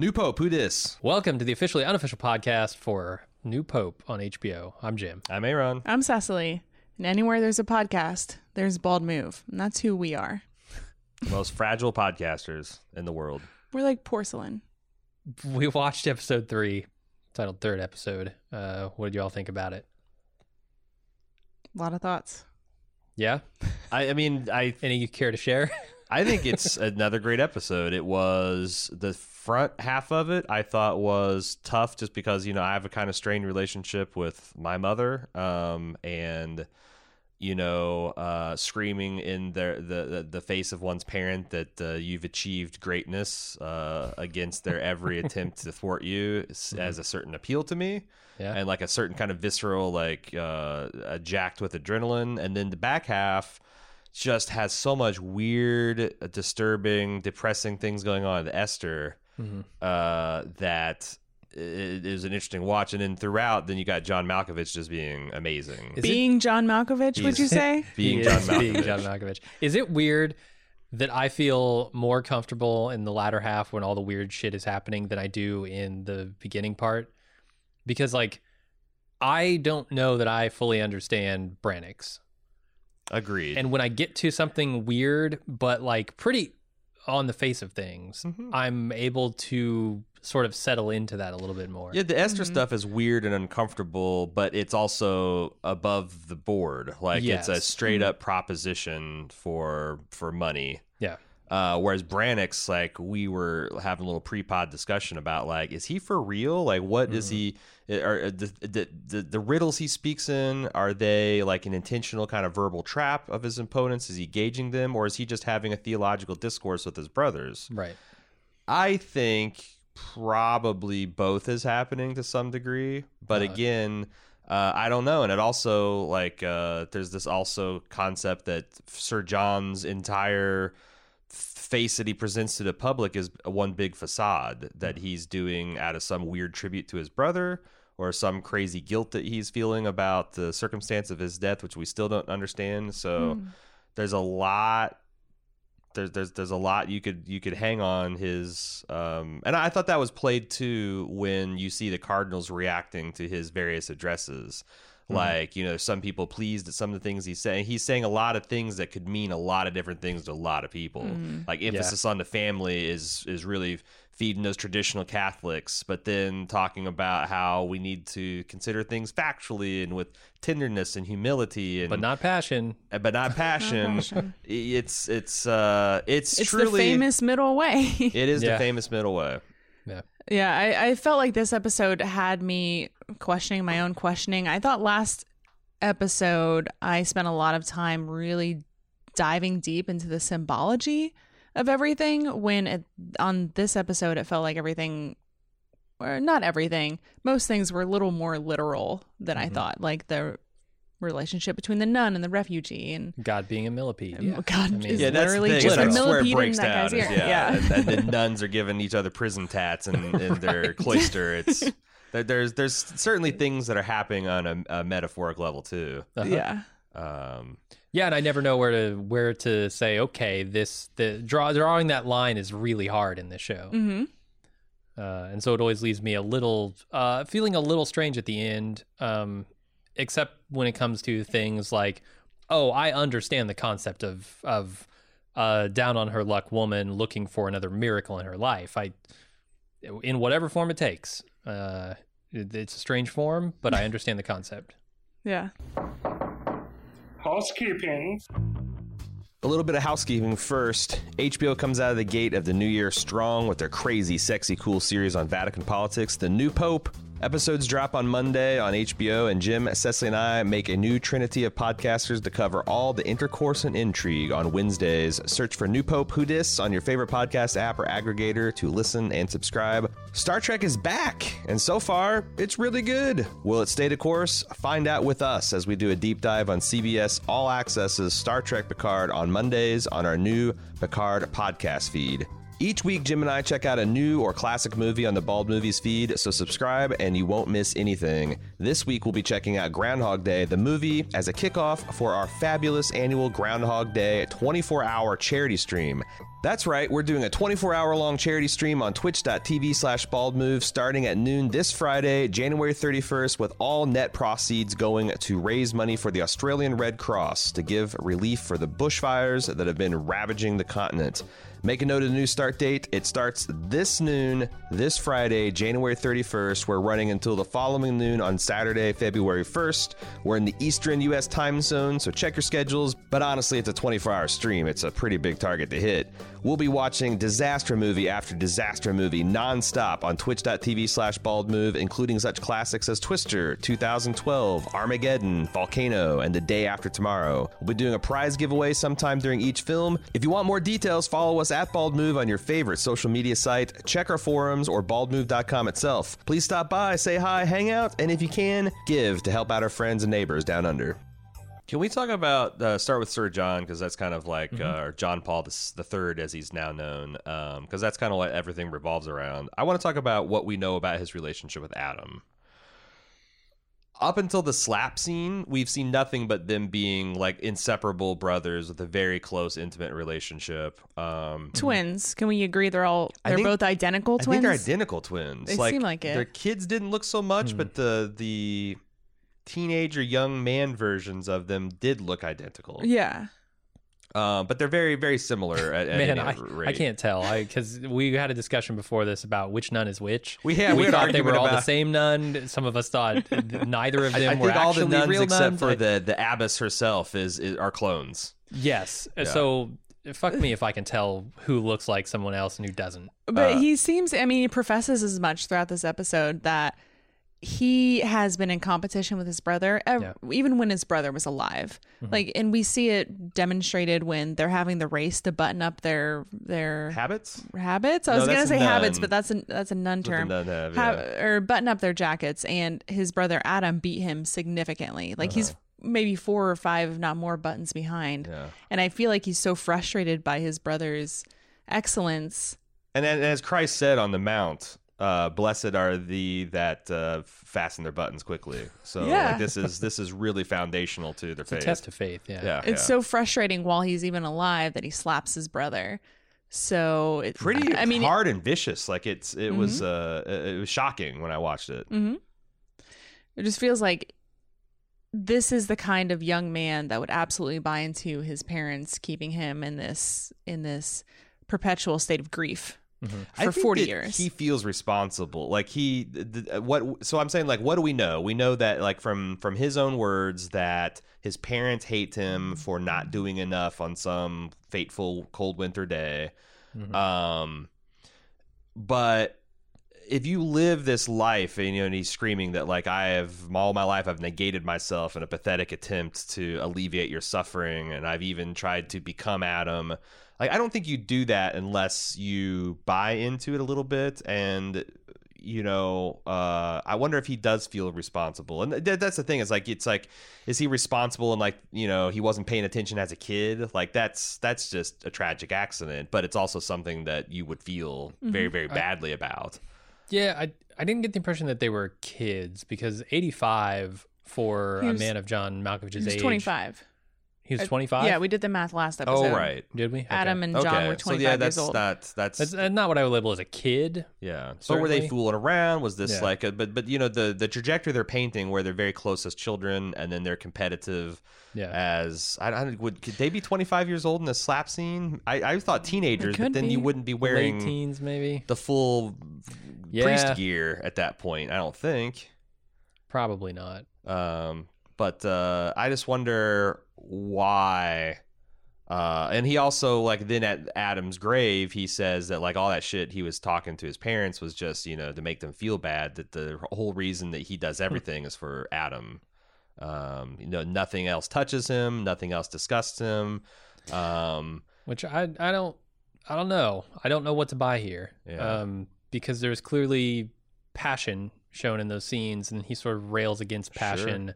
New Pope, who dis? Welcome to the officially unofficial podcast for New Pope on HBO. I'm Jim. I'm Aaron. I'm Cecily. And anywhere there's a podcast, there's Bald Move. And that's who we are. The most fragile podcasters in the world. We're like porcelain. We watched episode three, titled Third Episode. Uh, what did you all think about it? A lot of thoughts. Yeah? I, I mean, I Any you care to share? I think it's another great episode. It was the front half of it I thought was tough just because, you know, I have a kind of strained relationship with my mother. Um, and you know, uh, screaming in their, the, the the face of one's parent that uh, you've achieved greatness uh, against their every attempt to thwart you s- as a certain appeal to me, Yeah. and like a certain kind of visceral, like uh, jacked with adrenaline, and then the back half just has so much weird, disturbing, depressing things going on with Esther Mhm. uh, that it is an interesting watch. And then throughout, then you got John Malkovich just being amazing. Is it- Being John Malkovich, would you say? being John is being Malkovich. John Malkovich. Is it weird that I feel more comfortable in the latter half when all the weird shit is happening than I do in the beginning part? Because like I don't know that I fully understand Brannox. Agreed. And when I get to something weird, but like pretty on the face of things, Mhm. I'm able to sort of settle into that a little bit more. Yeah, the Esther Mhm. stuff is weird and uncomfortable, but it's also above the board. Like it's a straight up proposition for for money. Yeah. Uh, whereas Brannox, like we were having a little pre-pod discussion about, like, is he for real? Like, what is he? Are the, the the the riddles he speaks in are they like an intentional kind of verbal trap of his opponents? Is he gauging them, or is he just having a theological discourse with his brothers? Right. I think probably both is happening to some degree, but Uh, again, uh, I don't know. And it also like uh, there's this also concept that Sir John's entire face that he presents to the public is one big facade that he's doing out of some weird tribute to his brother or some crazy guilt that he's feeling about the circumstance of his death, which we still don't understand. So Hmm. there's a lot there's there's there's a lot you could you could hang on his um and I thought that was played too when you see the Cardinals reacting to his various addresses. Like, you know, some people pleased at some of the things he's saying. He's saying a lot of things that could mean a lot of different things to a lot of people. Like emphasis on the family is is really feeding those traditional Catholics, but then talking about how we need to consider things factually and with tenderness and humility and But not passion. uh, but not passion. passion. It's it's uh it's, It's truly the famous middle way. it is Yeah. the famous middle way. Yeah. I, I felt like this episode had me questioning my own questioning. I thought last episode I spent a lot of time really diving deep into the symbology of everything when it, on this episode it felt like everything or not everything most things were a little more literal than i Mhm. thought like the relationship between the nun and the refugee and God being a millipede. Yeah. god I mean- is Yeah, that's literally the thing. just a That's where it millipede in breaks that down. guy's is, ear yeah, yeah, And, and the nuns are giving each other prison tats in, in their cloister. It's there, there's there's certainly things that are happening on a, a metaphoric level too. Uh-huh. yeah Um, Yeah, and I never know where to where to say okay, this the draw drawing that line is really hard in this show, hmm uh, and so it always leaves me a little uh, feeling a little strange at the end. Um, except when it comes to things like, oh, I understand the concept of of uh, down on her luck woman looking for another miracle in her life. I, in whatever form it takes, uh, it, it's a strange form, but I understand the concept. yeah housekeeping. A little bit of housekeeping first. HBO comes out of the gate of the new year strong with their crazy, sexy, cool series on Vatican politics, The New Pope. Episodes drop on Monday on HBO, and Jim, Cecily, and I make a new trinity of podcasters to cover all the intercourse and intrigue on Wednesdays. Search for New Pope Who Dis on your favorite podcast app or aggregator to listen and subscribe. Star Trek is back, and so far, it's really good. Will it stay the course? Find out with us as we do a deep dive on CBS All Access's Star Trek Picard on Mondays on our new Picard podcast feed. Each week, Jim and I check out a new or classic movie on the Bald Movies feed, so subscribe and you won't miss anything. This week, we'll be checking out Groundhog Day, the movie, as a kickoff for our fabulous annual Groundhog Day 24 hour charity stream. That's right, we're doing a 24 hour long charity stream on twitch.tv slash baldmove starting at noon this Friday, January 31st, with all net proceeds going to raise money for the Australian Red Cross to give relief for the bushfires that have been ravaging the continent. Make a note of the new start date. It starts this noon, this Friday, January 31st. We're running until the following noon on Saturday, February 1st. We're in the Eastern U.S. time zone, so check your schedules. But honestly, it's a 24 hour stream. It's a pretty big target to hit. We'll be watching disaster movie after disaster movie nonstop on twitch.tv slash baldmove, including such classics as Twister, 2012, Armageddon, Volcano, and The Day After Tomorrow. We'll be doing a prize giveaway sometime during each film. If you want more details, follow us at baldmove on your favorite social media site. Check our forums or baldmove.com itself. Please stop by, say hi, hang out, and if you can, give to help out our friends and neighbors down under. Can we talk about uh, start with Sir John because that's kind of like uh, or John Paul the, the third as he's now known because that's kind of what everything revolves around. I want to talk about what we know about his relationship with Adam. Up until the slap scene, we've seen nothing but them being like inseparable brothers with a very close, intimate relationship. Um, Twins. Can we agree they're all they're think- both identical I twins? think they're identical twins. They seem like it. Their kids didn't look so much, but the the teenager young man versions of them did look identical. Yeah. Um, but they're very, very similar at, at Man, I, rate. I can't tell. Because we had a discussion before this about which nun is which. We- yeah, we, we had thought they argument were all the same nun. Some of us thought neither of I, them I were think all actually the nuns real except nuns. for I- the the abbess herself is, is are clones. yes. So fuck me if I can tell who looks like someone else and who doesn't. But Uh, he seems, I mean, he professes as much throughout this episode that he has been in competition with his brother, ev- Yeah. even when his brother was alive. Mm-hmm. Like, and we see it demonstrated when they're having the race to button up their their Habits. habits. I No, was gonna say habits, but that's a that's a nun term. nun have, Ha- or button up their jackets, and his brother Adam beat him significantly. Like he's maybe four or five, if not more, buttons behind. Uh-huh. Yeah. And I feel like he's so frustrated by his brother's excellence. And, and as Christ said on the Mount, uh, "Blessed are the that uh, fasten their buttons quickly." So Yeah. like, this is this is really foundational to their It's a faith. test of faith. Yeah. Yeah, It's yeah. so frustrating while he's even alive that he slaps his brother. So it, pretty I mean, hard and vicious. Like it's it was Mm-hmm. uh it was shocking when I watched it. Mm-hmm. It just feels like this is the kind of young man that would absolutely buy into his parents keeping him in this in this perpetual state of grief Mm-hmm. I for think 40 that years. He feels responsible. Like he th- th- uh, what so I'm saying like what do we know? We know that like from from his own words that his parents hate him for not doing enough on some fateful cold winter day. Mm-hmm. Um but if you live this life and you know and he's screaming that like I have all my life I've negated myself in a pathetic attempt to alleviate your suffering and I've even tried to become Adam like I don't think you do that unless you buy into it a little bit and you know uh I wonder if he does feel responsible and th- that's the thing is like it's like is he responsible and like you know he wasn't paying attention as a kid like that's that's just a tragic accident but it's also something that you would feel very very badly about Yeah, I I didn't get the impression that they were kids because 85 for He a man of John Malkovich's He's age. 25. He was 25. Yeah, we did the math last episode. oh right did we? Okay. Adam and John were 25 so yeah that's years old. not that's, That's uh, not what I would label as a kid. yeah so were they fooling around was this Yeah. like a, but but you know the the trajectory they're painting where they're very close as children and then they're competitive Yeah. as I, I would could they be 25 years old in the slap scene I, I thought teenagers but then be. you wouldn't be wearing Late teens, maybe. the full Yeah. priest gear at that point I don't think Probably not. Um, but uh, I just wonder why. Uh, and he also like then at Adam's grave, he says that like all that shit he was talking to his parents was just you know to make them feel bad. That the whole reason that he does everything is for Adam. Um, you know, nothing else touches him, nothing else disgusts him. Um, Which I I don't I don't know. I don't know what to buy here. Yeah. Um, because there's clearly passion shown in those scenes, and he sort of rails against Sure. passion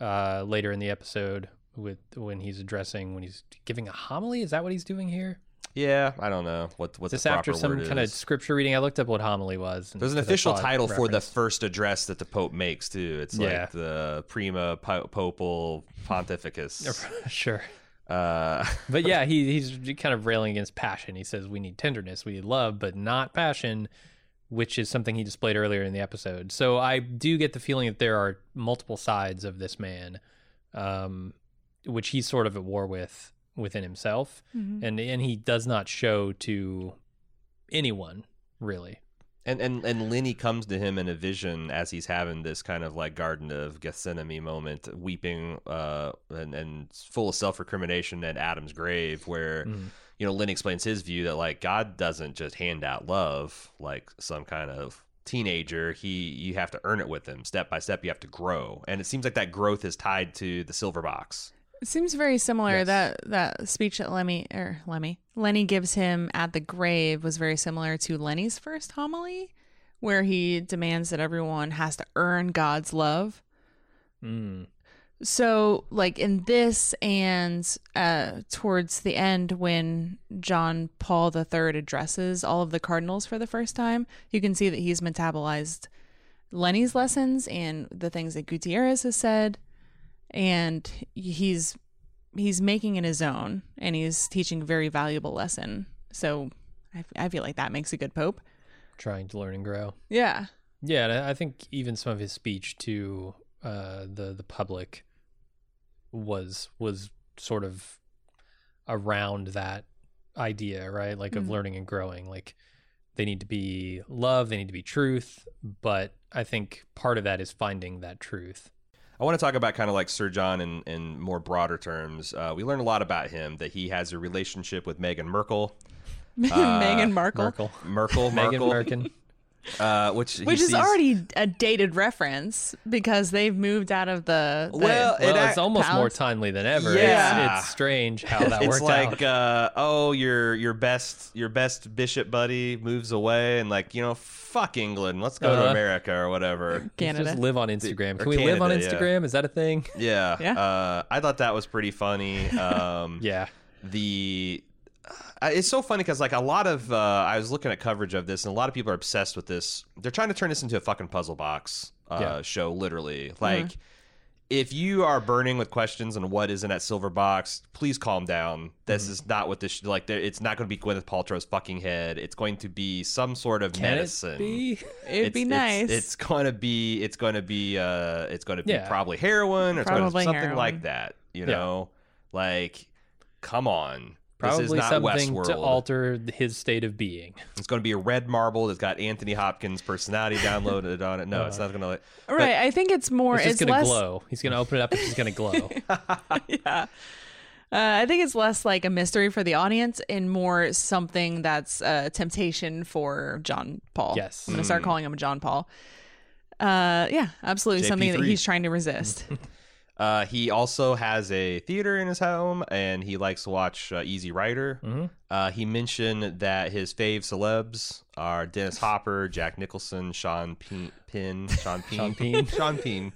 uh, later in the episode with when he's addressing when he's giving a homily. Is that what he's doing here? yeah, I don't know what what Is this after some kind of scripture reading? I looked up what homily was. There's an official title for the first address that the Pope makes too. It's Yeah. like the Prima po- Popal Pontificus. sure. Uh, But yeah, he he's kind of railing against passion. He says we need tenderness, we need love, but not passion, which is something he displayed earlier in the episode. So I do get the feeling that there are multiple sides of this man, um, which he's sort of at war with within himself, and and he does not show to anyone really. and and and Lenny comes to him in a vision as he's having this kind of like Garden of Gethsemane moment, weeping uh, and and full of self recrimination at Adam's grave, where Mm. you know Lenny explains his view that like God doesn't just hand out love like some kind of teenager. He you have to earn it with him step by step. You have to grow, and it seems like that growth is tied to the silver box. It seems very similar. Yes. That that speech that Lemmy or Lemmy Lenny gives him at the grave was very similar to Lenny's first homily, where he demands that everyone has to earn God's love. Mm. So, like in this, and uh, towards the end, when John Paul III addresses all of the cardinals for the first time, you can see that he's metabolized Lenny's lessons and the things that Gutierrez has said, and he's he's making it his own, and he's teaching a very valuable lesson. So, I, I feel like that makes a good pope. Trying to learn and grow. Yeah, Yeah, and I think even some of his speech to uh, the the public was was sort of around that idea, right? Like of Mhm. learning and growing. Like they need to be love, they need to be truth, but I think part of that is finding that truth. I want to talk about kind of like Sir John in, in more broader terms. Uh, we learn a lot about him that he has a relationship with Meghan Merkel. Meghan Markle, Merkel, Merkel, Megan Merkel, Merkin. Uh, which which is sees- already a dated reference because they've moved out of the, the Well, Well, act- it's almost more timely than ever. Yeah. It's, it's strange how that works out. it's worked like out. uh, oh your your best your best bishop buddy moves away and like you know fuck England let's go to Uh-huh. America or whatever Let's Canada. Just live on Instagram. or Can we live on Canada, yeah. Instagram? Is that a thing? yeah Yeah. Uh, I thought that was pretty funny um, Yeah. the uh, it's so funny because like a lot of uh, I was looking at coverage of this and a lot of people are obsessed with this. They're trying to turn this into a fucking puzzle box uh, Yeah. show, literally. Like, if you are burning with questions on what is in that silver box, please calm down. This is not what this sh- like. It's not going to be Gwyneth Paltrow's fucking head. It's going to be some sort of Can medicine. it be? It'd be It's- nice. It's, it's going to be. It's going to be. Uh, it's going to be Yeah. probably heroin or it's going to Probably something heroin. like that. You Yeah. know, like, come on. This is Probably not something Westworld. to alter his state of being. It's going to be a red marble that's got Anthony Hopkins' personality downloaded on it. No, it's not going to. right. I think it's more. It's just gonna less. glow. He's gonna open it up. It's just gonna glow. yeah. Uh, I think it's less like a mystery for the audience and more something that's a temptation for John Paul. Yes. I'm going to start calling him John Paul. Uh, yeah, absolutely. Something that he's trying to resist. Uh, he also has a theater in his home, and he likes to watch uh, Easy Rider. Mhm. Uh, he mentioned that his fave celebs are Dennis Hopper, Jack Nicholson, Sean Peen, Pin, Sean Peen, Sean Penn. Sean Peen,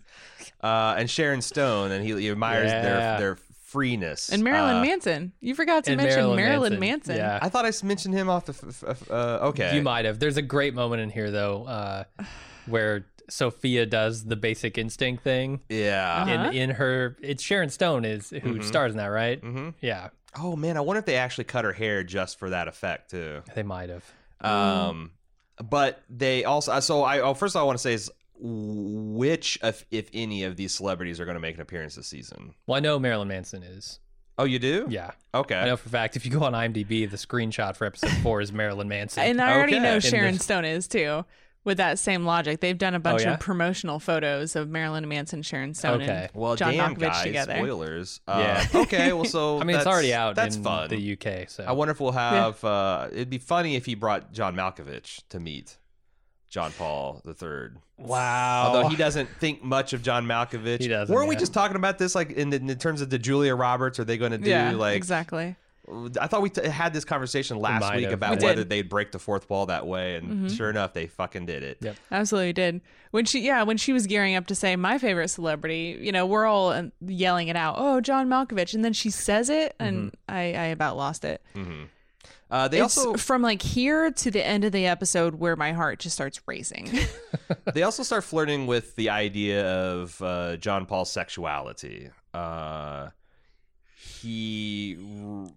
uh, and Sharon Stone, and he, he admires Yeah. their their freeness. and Marilyn Uh, Manson. You forgot to mention Marilyn Marilyn, Manson. Manson. Yeah. I thought I mentioned him off the. F- f- uh, okay, You might have. There's a great moment in here though, uh, where Sophia does the basic instinct thing. Yeah. Uh-huh. In in her, it's Sharon Stone is who stars in that, right? hmm Yeah, Oh man, I wonder if they actually cut her hair just for that effect too. they might have. Um, but they also so I oh, first all I want to say is which if, if any of these celebrities are going to make an appearance this season. Well, I know Marilyn Manson is. Oh, you do? Yeah, Okay. I know for a fact. If you go on IMDb, the screenshot for episode four is Marilyn Manson. And I already Okay. know Sharon the- Stone is too. With that same logic, they've done a bunch yeah? of promotional photos of Marilyn Manson, Sharon Stone, Okay. and Well, John damn, Malkovich guys, together. spoilers. Uh, Yeah. okay. Well, so I mean, it's already out That's in fun. the UK. So I wonder if we'll have. Uh, it'd be funny if he brought John Malkovich to meet John Paul the Third. wow. Although he doesn't think much of John Malkovich. He doesn't, Weren't we just talking about this like in, the, in terms of the Julia Roberts? Are they going to do yeah, like exactly. I thought we t- had this conversation last might week have. about We whether did. they'd break the fourth wall that way, and sure enough, they fucking did it. Yep. Absolutely did. When she, yeah, when she was gearing up to say my favorite celebrity, you know, we're all uh, yelling it out. Oh, John Malkovich, and then she says it, and I, I about lost it. Uh, they it's also from like here to the end of the episode where my heart just starts racing. they also start flirting with the idea of uh, John Paul's sexuality. Uh, he r-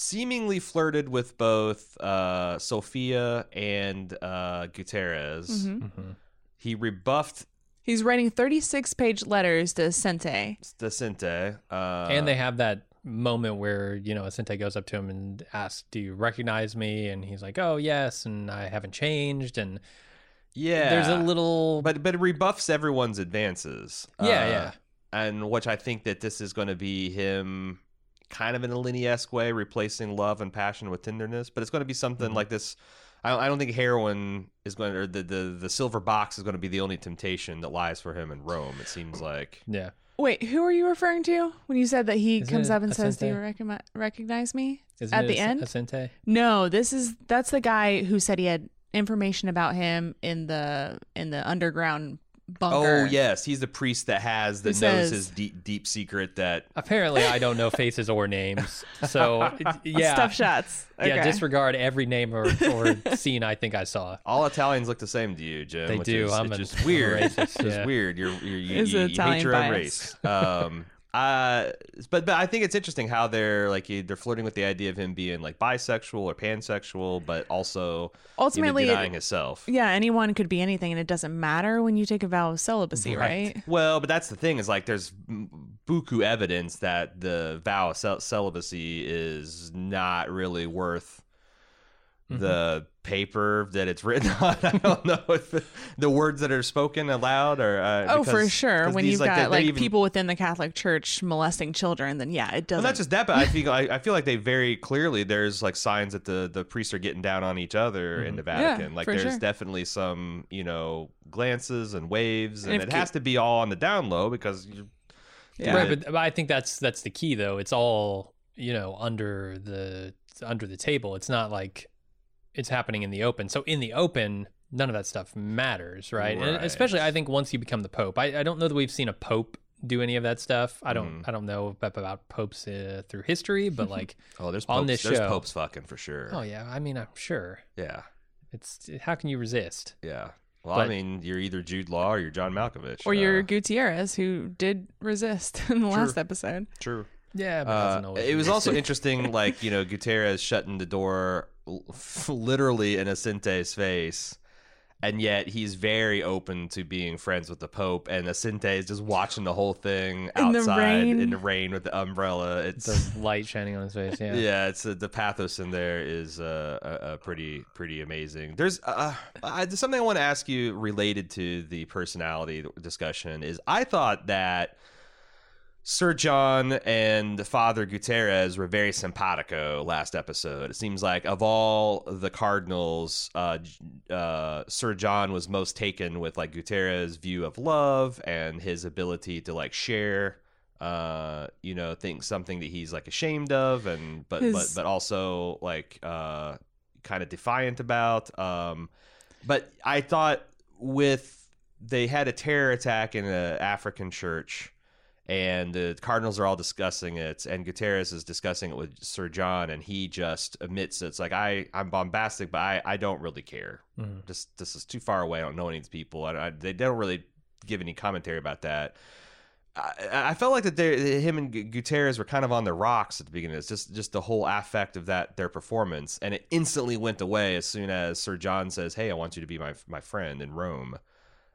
seemingly flirted with both uh, Sophia and uh, Gutierrez. Mhm. Mhm. He rebuffed He's writing 36 page letters to Sente. Decente. Uh, and they have that moment where you know Assente goes up to him and asks, "Do you recognize me?" And he's like, "Oh yes," and I haven't changed. And yeah, there's a little, but but it rebuffs everyone's advances. yeah, Uh, yeah, and which I think that this is going to be him kind of in a Lenny-esque way replacing love and passion with tenderness, but it's going to be something Mhm. like this. I don't, I don't think heroin is going to, or the, the, the silver box is going to be the only temptation that lies for him in Rome. It seems like. yeah. Wait, who are you referring to when you said that he Isn't comes up and says, "Do you Assente? recognize recognize me?" Isn't At it the As- end? Assente? No, this is that's the guy who said he had information about him in the in the underground bunker. Oh yes, he's the priest that has that Who knows says- his deep deep secret that. Apparently, I don't know faces or names, so it- yeah, Stuff shots. yeah. Disregard every name or, or scene I think I saw. All Italians look the same to you, Jim. They which do. Is, I'm it's an- just weird. racist, It's just yeah. weird. You're, you're you, It's you, an you hate Italian your own bias. race. Um, uh, but but I think it's interesting how they're like they're flirting with the idea of him being like bisexual or pansexual, but also ultimately, you know, it- denying himself. yeah, anyone could be anything, and it doesn't matter when you take a vow of celibacy, Right. right? Well, but that's the thing is like there's m- buku evidence that the vow of cel- celibacy is not really worth Mm-hmm. the paper that it's written on. I don't know if the, the words that are spoken aloud or uh, Oh, for sure. When these, you've like, got they- like even- people within the Catholic Church molesting children, then yeah, it doesn't. not just that, but I feel I, I feel like they very clearly there's like signs that the the priests are getting down on each other in the Vatican. like there's sure. definitely some you know glances and waves, and, And it has to be all on the down low because you're Yeah. Right, but, but I think that's that's the key though. It's all you know under the under the table. It's not like it's happening in the open. So in the open, none of that stuff matters, right? And especially, I think once you become the pope, I, I don't know that we've seen a pope do any of that stuff. I don't Mm. I don't know about popes uh, through history, but like, oh, there's On popes, this there's show. popes fucking for sure. oh yeah, I mean, I'm sure Yeah, it's how can you resist? yeah. Well, I mean, you're either Jude Law or you're John Malkovich. or you're Uh, Gutierrez, who did resist in the last episode. true. Yeah, but Uh, it was also interesting, like you know, Gutierrez shutting the door literally in Assente's face, and yet he's very open to being friends with the Pope. And Asinte is just watching the whole thing In outside in the rain with the umbrella. It's the light shining on his face. Yeah, yeah, it's uh, the pathos in there is uh, uh, uh, pretty pretty amazing. There's uh, uh, there's something I want to ask you related to the personality discussion. Is I thought that Sir John and Father Gutierrez were very simpatico last episode. It seems like of all the cardinals, uh, uh, Sir John was most taken with like Gutierrez's view of love and his ability to like share uh you know think something that he's like ashamed of and but but but also like uh kind of defiant about um but i thought with they had a terror attack in an african church and the cardinals are all discussing it and gutierrez is discussing it with sir john and he just admits it's like i i'm bombastic but i i don't really care Mhm. just this is too far away i don't know any of these people I, I, they don't really give any commentary about that I, I felt like that they, him and Gutierrez were kind of on the rocks at the beginning. It's just just the whole affect of that their performance, and it instantly went away as soon as Sir John says, "Hey, I want you to be my my friend in Rome."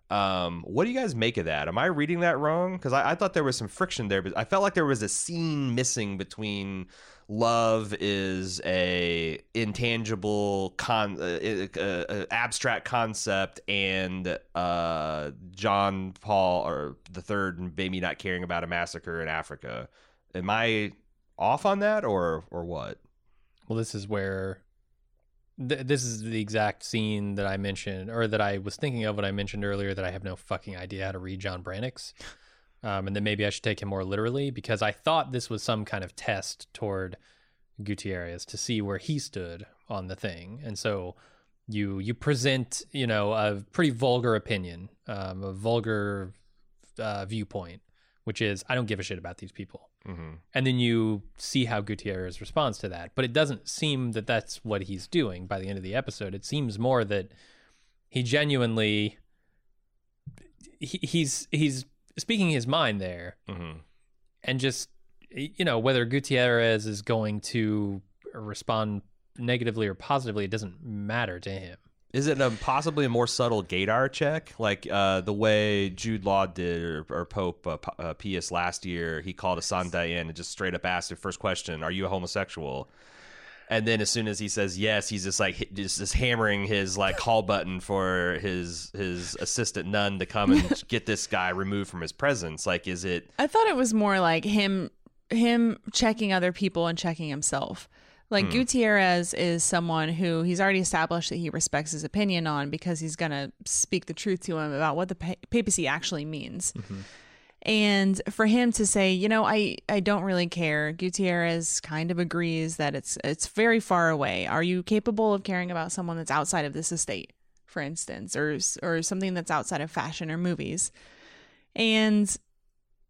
Um, what do you guys make of that? Am I reading that wrong? Because I, I thought there was some friction there, but I felt like there was a scene missing between love is a intangible con uh, uh, uh, abstract concept and uh john paul or the third and maybe not caring about a massacre in africa am i off on that or or what Well, this is where th- this is the exact scene that I mentioned, or that I was thinking of when I mentioned earlier that I have no fucking idea how to read John Brannox, um, and that maybe I should take him more literally because I thought this was some kind of test toward Gutierrez to see where he stood on the thing, and so you you present you know a pretty vulgar opinion, um, a vulgar uh, viewpoint, which is I don't give a shit about these people mm-hmm. and then you see how Gutierrez responds to that. But it doesn't seem that that's what he's doing by the end of the episode. It seems more that he genuinely he, he's he's speaking his mind there Mm-hmm. and just you know, whether Gutierrez is going to respond negatively or positively, it doesn't matter to him. Is it a, possibly a more subtle gaydar check, like uh, the way Jude Law did, or, or Pope uh, uh, Pius last year? He called Assente in and just straight up asked the first question: "Are you a homosexual?" And then as soon as he says yes, he's just like just, just hammering his like call button for his his assistant nun to come and get this guy removed from his presence. Like, is it? I thought it was more like him him checking other people and checking himself. Like hmm. Gutierrez is someone who he's already established that he respects his opinion on because he's going to speak the truth to him about what the pa- papacy actually means. Mm-hmm. And for him to say, you know, I, I don't really care. Gutierrez kind of agrees that it's it's very far away. Are you capable of caring about someone that's outside of this estate, for instance, or or something that's outside of fashion or movies? And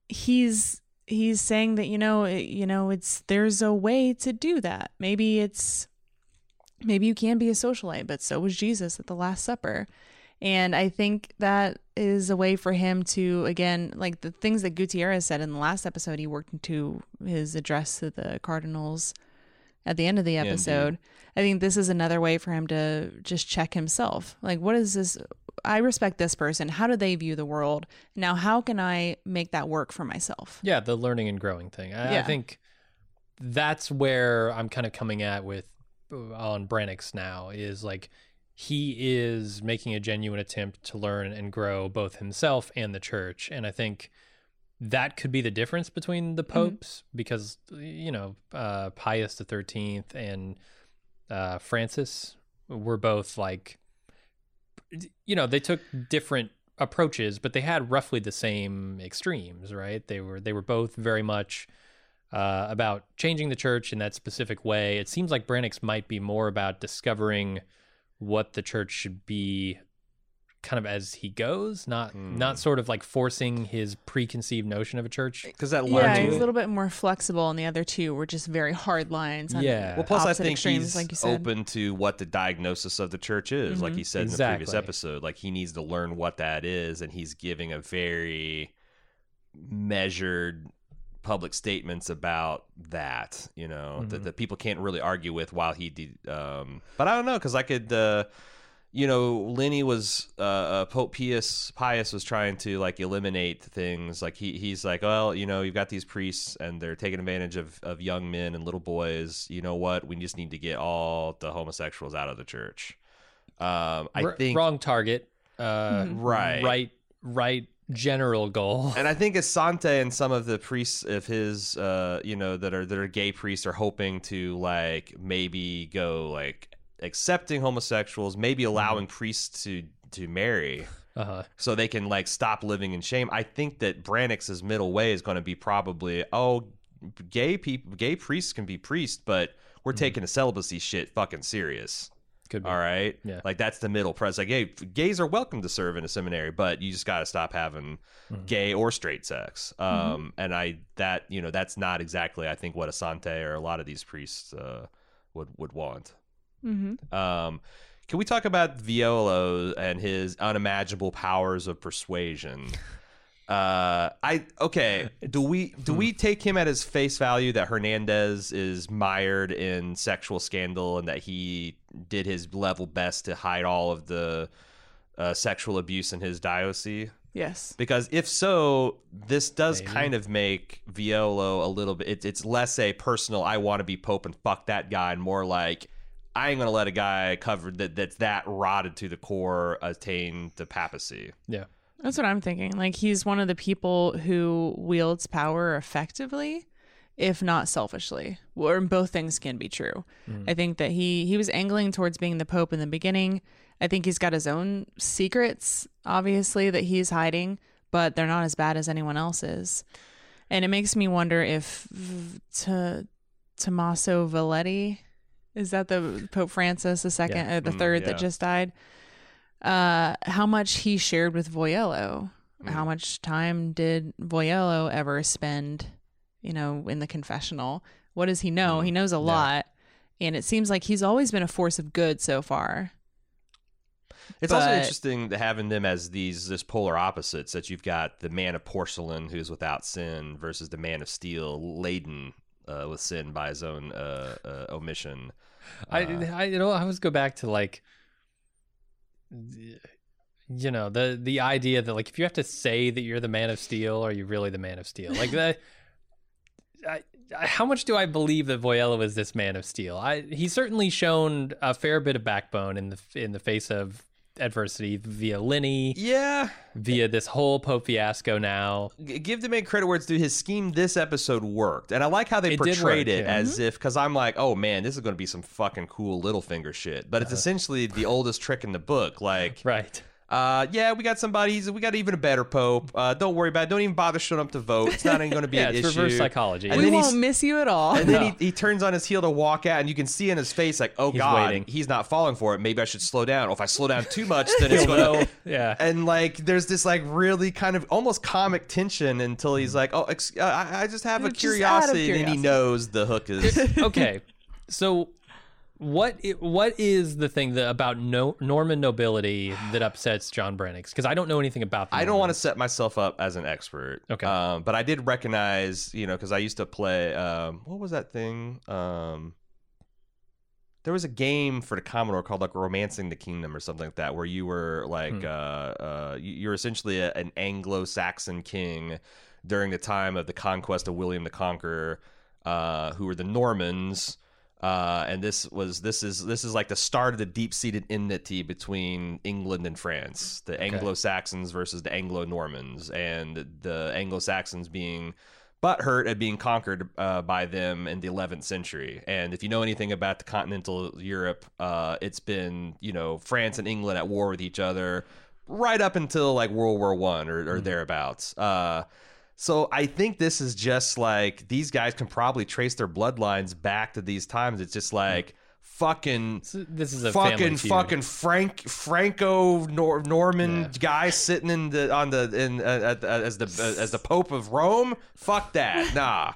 he's he's saying that you know it, you know it's there's a way to do that. Maybe it's maybe you can be a socialite, but so was Jesus at the Last Supper. And I think that is a way for him to, again, like the things that Gutierrez said in the last episode, he worked into his address to the Cardinals at the end of the episode. I think this is another way for him to just check himself. Like, what is this? I respect this person. How do they view the world? Now, how can I make that work for myself? Yeah, the learning and growing thing. I, I think that's where I'm kind of coming at with uh, on Brannox now is like he is making a genuine attempt to learn and grow both himself and the church, and I think that could be the difference between the popes because you know uh, Pius the Thirteenth and uh, Francis were both like you know they took different approaches but they had roughly the same extremes right? They were they were both very much uh, about changing the church in that specific way. It seems like Brannox might be more about discovering what the church should be kind of as he goes not Hmm. not sort of like forcing his preconceived notion of a church Because that Yeah, learning. he's a little bit more flexible, and the other two were just very hard lines. On Yeah. Well, plus I think extremes, he's like you said. open to what the diagnosis of the church is, like he said in the previous episode. Like he needs to learn what that is, and he's giving a very measured public statements about that. You know that, that people can't really argue with while he did. Um, but I don't know because I could. Uh, you know, Lenny was uh, uh, Pope Pius. Pius was trying to like eliminate things. Like he he's like, well, you know, you've got these priests and they're taking advantage of of young men and little boys. You know what? We just need to get all the homosexuals out of the church. Um, I R- think wrong target uh Right. right right general goal And I think Assente and some of the priests of his, uh, you know, that are that are gay priests are hoping to like maybe go like accepting homosexuals, maybe allowing priests to to marry, uh-huh so they can like stop living in shame. I think that Brannox's middle way is going to be probably oh, gay people, gay priests can be priests, but we're taking the celibacy shit fucking serious. could be All right. Yeah. Like that's the middle press. Like, hey, gays are welcome to serve in a seminary, but you just got to stop having gay or straight sex. Um, and I that you know that's not exactly I think what Assente or a lot of these priests uh, would would want. Mm-hmm. Um, can we talk about Voiello and his unimaginable powers of persuasion? Uh, I okay. Do we do we take him at his face value that Hernandez is mired in sexual scandal and that he did his level best to hide all of the uh, sexual abuse in his diocese? Yes. Because if so, this does Maybe. kind of make Voiello a little bit. It's, it's less a personal "I want to be pope and fuck that guy," and more like I ain't gonna let a guy covered that that's that rotted to the core attain the papacy. yeah That's what I'm thinking. Like he's one of the people who wields power effectively, if not selfishly. Or both things can be true. Mm-hmm. I think that he he was angling towards being the pope in the beginning. I think he's got his own secrets, obviously, that he's hiding, but they're not as bad as anyone else's. And it makes me wonder if to Tommaso Viglietti is that the Pope Francis the second Yeah. or the Mm, third yeah. that just died? Uh, how much he shared with Voiello? Mm. How much time did Voiello ever spend, you know, in the confessional? What does he know? Mm, He knows a lot, and it seems like he's always been a force of good so far. It's also interesting to having them as these this polar opposites that you've got the man of porcelain who's without sin versus the man of steel laden uh, with sin by his own uh, uh, omission. I, uh, I you know I always go back to like you know the the idea that like if you have to say that you're the man of steel are you really the man of steel like that I, I- how much do I believe that Voiello was this man of steel? I he's certainly shown a fair bit of backbone in the in the face of adversity via Lenny, Yeah, via this whole Pope fiasco now. Give the man credit where it's due. His scheme this episode worked, and I like how they It portrayed work, it yeah. as if because I'm like, oh man, this is going to be some fucking cool Littlefinger shit. But it's Uh-huh. essentially the oldest trick in the book. Like, Right. Uh, yeah, we got somebody. he's- We got even a better pope. Uh, don't worry about. it. Don't even bother showing up to vote. It's not even going to be Yeah, an it's issue. reverse psychology. And we won't miss you at all. And then No. he, he turns on his heel to walk out, and you can see in his face, like, oh He's god, waiting. he's not falling for it. Maybe I should slow down. Or if I slow down too much, then it's going to. yeah. And like, there's this like really kind of almost comic tension until Mm-hmm. he's like, oh, ex- uh, I, I just have a Just out of curiosity, and then he knows the hook is. okay, so what i- what is the thing that about no, Norman nobility that upsets John Brannox? Because I don't know anything about. The I don't want to set myself up as an expert. Okay. Um, but I did recognize, you know, because I used to play. Um, what was that thing? Um, there was a game for the Commodore called like Romancing the Kingdom or something like that, where you were like, Hmm. uh, uh, you- you're essentially a, an Anglo-Saxon king during the time of the conquest of William the Conqueror, uh, who were the Normans. Uh, and this was this is this is like the start of the deep-seated enmity between England and France, the Anglo Saxons versus the Anglo Normans, and the Anglo Saxons being butthurt at being conquered uh, by them in the 11th century. And if you know anything about the continental Europe, uh, it's been you know France and England at war with each other right up until like World War One or, or thereabouts. Uh, so I think this is just like these guys can probably trace their bloodlines back to these times. It's just like fucking This is a fucking fucking Frank Franco Nor- Norman Yeah. guy sitting in the on the in uh, at, uh, as the uh, as the Pope of Rome. Fuck that, nah.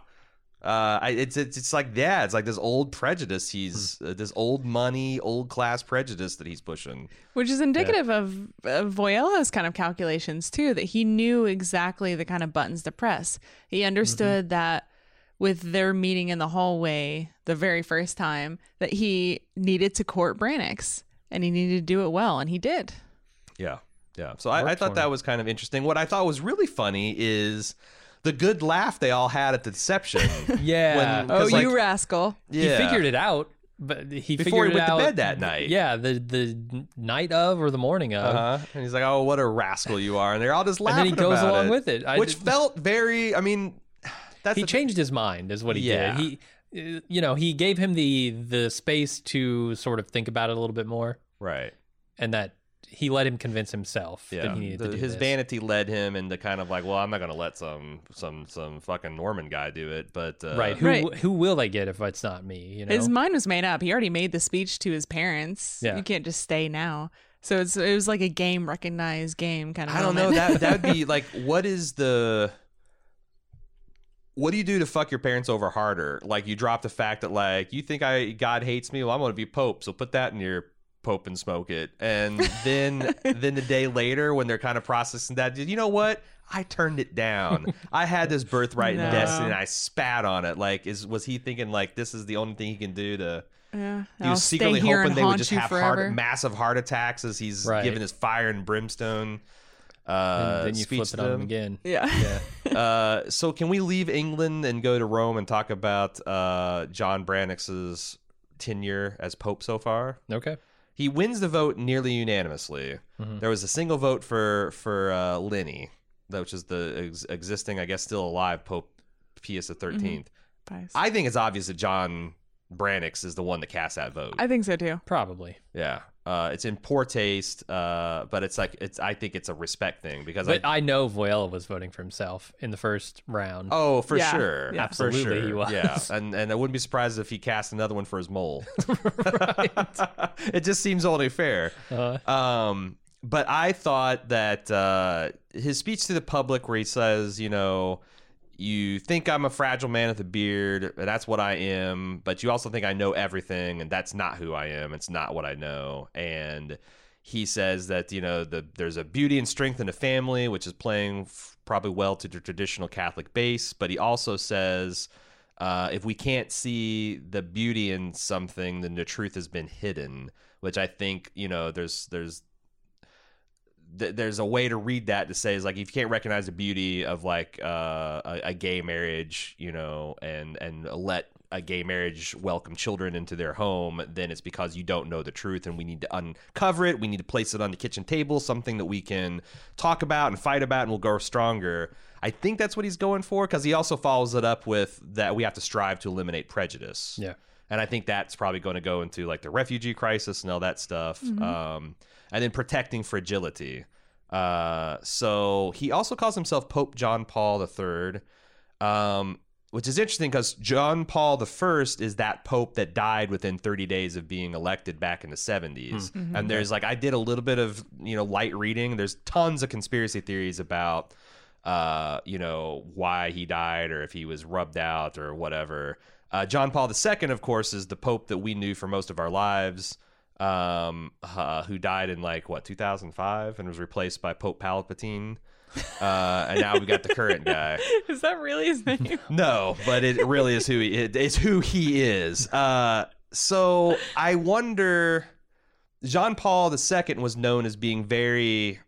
Uh, I, it's it's it's like yeah, it's like this old prejudice. He's Hmm. uh, this old money, old class prejudice that he's pushing. Which is indicative of, of Voiello's kind of calculations too, that he knew exactly the kind of buttons to press. He understood Mm-hmm. that with their meeting in the hallway the very first time, that he needed to court Brannox and he needed to do it well, and he did. Yeah, yeah. So I, I thought that was kind of interesting. What I thought was really funny is the good laugh they all had at the deception. Yeah. When- Oh, 'Cause, like, you rascal. yeah. He figured it out, but he Before he figured it went to bed that night. Yeah, the the night of or the morning of. Uh-huh. And he's like, "Oh, what a rascal you are!" And they're all just laughing. And then he goes along it, with it. I which did- felt very. I mean, that's he the- changed his mind is what he Yeah. did he uh, you know he gave him the the space to sort of think about it a little bit more right. and that he let him convince himself Yeah, that he needed The- to do his this. vanity led him into kind of like, well, I'm not going to let some some some fucking Norman guy do it, but uh, right who Right. who will they get if it's not me you know His mind was made up. He already made the speech to his parents. Yeah. You can't just stay now. So it's it was like a game recognized game kind of. I don't know that that would be like, what is the what do you do to fuck your parents over harder? Like you drop the fact that like you think I God hates me, well I'm going to be pope, so put that in your pope and smoke it. And then then the day later when they're kind of processing that, you know what? I turned it down. I had this birthright No. and destiny and I spat on it. Like is was he thinking like this is the only thing he can do to Yeah, he I'll was secretly hoping they would just have forever. heart, massive heart attacks as he's Right. giving his fire and brimstone uh, and then you speech flip it to on him them. again Yeah. yeah Uh, so can we leave England and go to Rome and talk about uh, John Brannox's tenure as Pope so far? okay He wins the vote nearly unanimously. Mhm. There was a single vote for for uh, Lenny, which is the ex- existing, I guess, still alive Pope Pius the 13th Pies. I think it's obvious that John Brannox is the one that cast that vote. I think so too. probably Yeah, uh, it's in poor taste, uh, but it's like it's. I think it's a respect thing because but I. I know Voiello was voting for himself in the first round Oh, for Yeah, sure, yeah. For Absolutely sure. he was. Yeah, and and I wouldn't be surprised if he cast another one for his mole. it just seems only fair. uh, Um, but I thought that uh, his speech to the public, where he says, you know, you think I'm a fragile man with a beard, that's what I am, but you also think I know everything, and that's not who I am. It's not what I know. And he says that you know the there's a beauty and strength in a family, which is playing f- probably well to the traditional Catholic base. But he also says uh, if we can't see the beauty in something, then the truth has been hidden. Which I think you know there's there's th- there's a way to read that to say is like if you can't recognize the beauty of like uh, a, a gay marriage, you know, and and let a gay marriage welcome children into their home, then it's because you don't know the truth, and we need to uncover it. We need to place it on the kitchen table, something that we can talk about and fight about, and we'll grow stronger. I think that's what he's going for because he also follows it up with that we have to strive to eliminate prejudice. Yeah. And I think that's probably going to go into like the refugee crisis and all that stuff. Um, and then protecting fragility. Uh, so he also calls himself Pope John Paul III, um, which is interesting because John Paul I is that pope that died within 30 days of being elected back in the 70s. And there's like, I did a little bit of, you know, light reading. There's tons of conspiracy theories about uh, you know, why he died or if he was rubbed out or whatever. Uh, John Paul II, of course, is the Pope that we knew for most of our lives, um, uh, who died in like what 2005 and was replaced by Pope Palpatine. Uh, and now we got the current guy. Is that really his name? No, but it really is who he it, it's who he is. Uh, so I wonder. John Paul II was known as being very,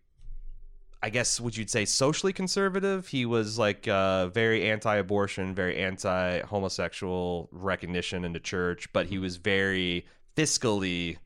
I guess, would you'd say socially conservative? He was like uh, very anti-abortion, very anti-homosexual recognition in the church, but he was very fiscally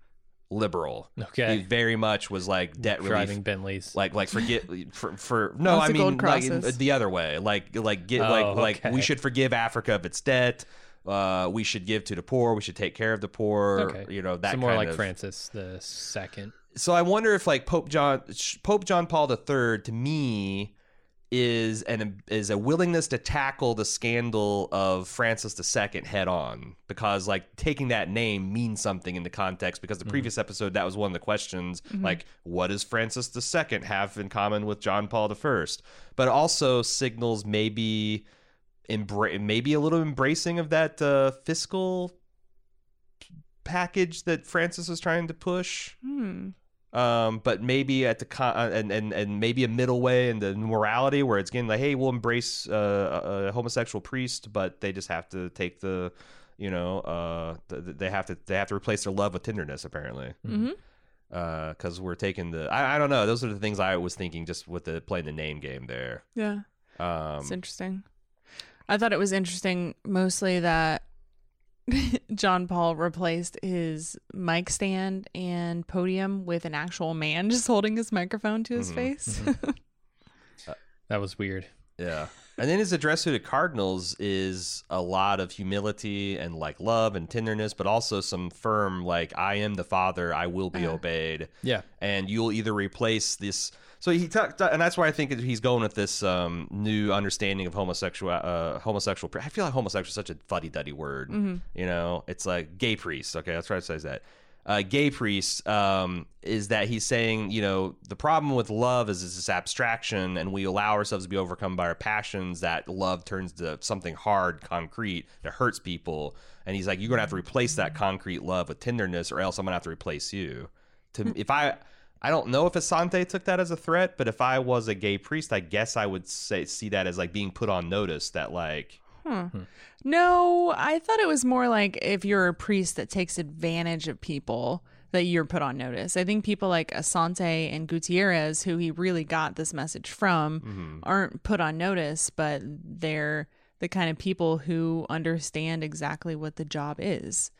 liberal. Okay. he very much was like debt relief Driving Bentleys. like like forget for for no Lots i of mean gold like crosses. the other way like like get Oh, like like okay. we should forgive africa of its debt uh we should give to the poor we should take care of the poor okay. you know that so more kind like of- Francis the second. so i wonder if like pope john pope john paul iii to me is an is a willingness to tackle the scandal of Francis II head on because like taking that name means something in the context because the previous episode that was one of the questions like what does Francis II have in common with John Paul I but also signals maybe embra- maybe a little embracing of that uh, fiscal package that Francis was trying to push. Hmm. Um, but maybe at the con- uh, and, and and maybe a middle way in the morality where it's getting like, hey, we'll embrace uh, a, homosexual priest, but they just have to take the, you know, uh, th- th- they have to they have to replace their love with tenderness apparently, Mm-hmm. because we're taking the I, I don't know those are the things I was thinking just with the playing the name game there. Yeah. Um, It's interesting. I thought it was interesting mostly that John Paul replaced his mic stand and podium with an actual man just holding his microphone to his Mhm, face. That was weird. Yeah. And then his address to the Cardinals is a lot of humility and like love and tenderness, but also some firm, like, I am the Father, I will be Uh-huh. obeyed. Yeah. And you'll either replace this. So he talked, and that's why I think he's going with this um, new understanding of homosexual, uh, homosexual. I feel like homosexual is such a fuddy duddy word. Mm-hmm. You know, it's like gay priest. Okay, that's try to say that. Uh, gay priest um, is that he's saying, you know, the problem with love is it's this abstraction, and we allow ourselves to be overcome by our passions. That love turns to something hard, concrete that hurts people. And he's like, you're gonna have to replace that concrete love with tenderness, or else I'm gonna have to replace you. To if I. I don't know if Assente took that as a threat, but if I was a gay priest, I guess I would say see that as like being put on notice that like hmm. Hmm. no, I thought it was more like if you're a priest that takes advantage of people that you're put on notice. I think people like Assente and Gutierrez, who he really got this message from, mm-hmm. aren't put on notice, but they're the kind of people who understand exactly what the job is.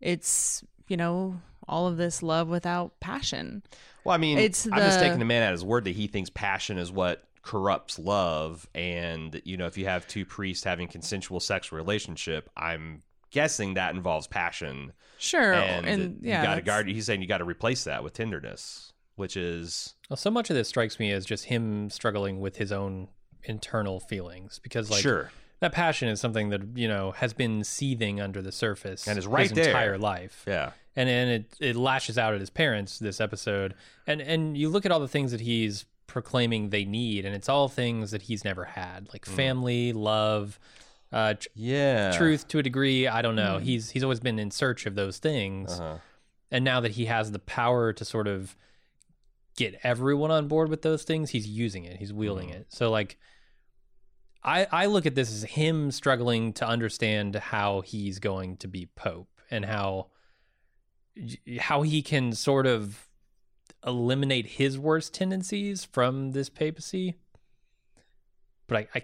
It's, you know, all of this love without passion. Well, I mean, It's I'm just taking the man at his word that he thinks passion is what corrupts love, and you know, if you have two priests having consensual sexual relationship, I'm guessing that involves passion, Sure. and, And, yeah. you got to guard. He's saying you got to replace that with tenderness, which is Well, so much of this strikes me as just him struggling with his own internal feelings because, like, sure. that passion is something that you know has been seething under the surface And is right his there. entire life. Yeah, and and it it lashes out at his parents this episode and and you look at all the things that he's proclaiming they need and it's all things that he's never had like Mm. family love uh tr- yeah, truth to a degree i don't know he's he's always been in search of those things Uh-huh. and now that he has the power to sort of get everyone on board with those things, he's using it, he's wielding Mhm. it. So like I I look at this as him struggling to understand how he's going to be pope and how how he can sort of eliminate his worst tendencies from this papacy. But I I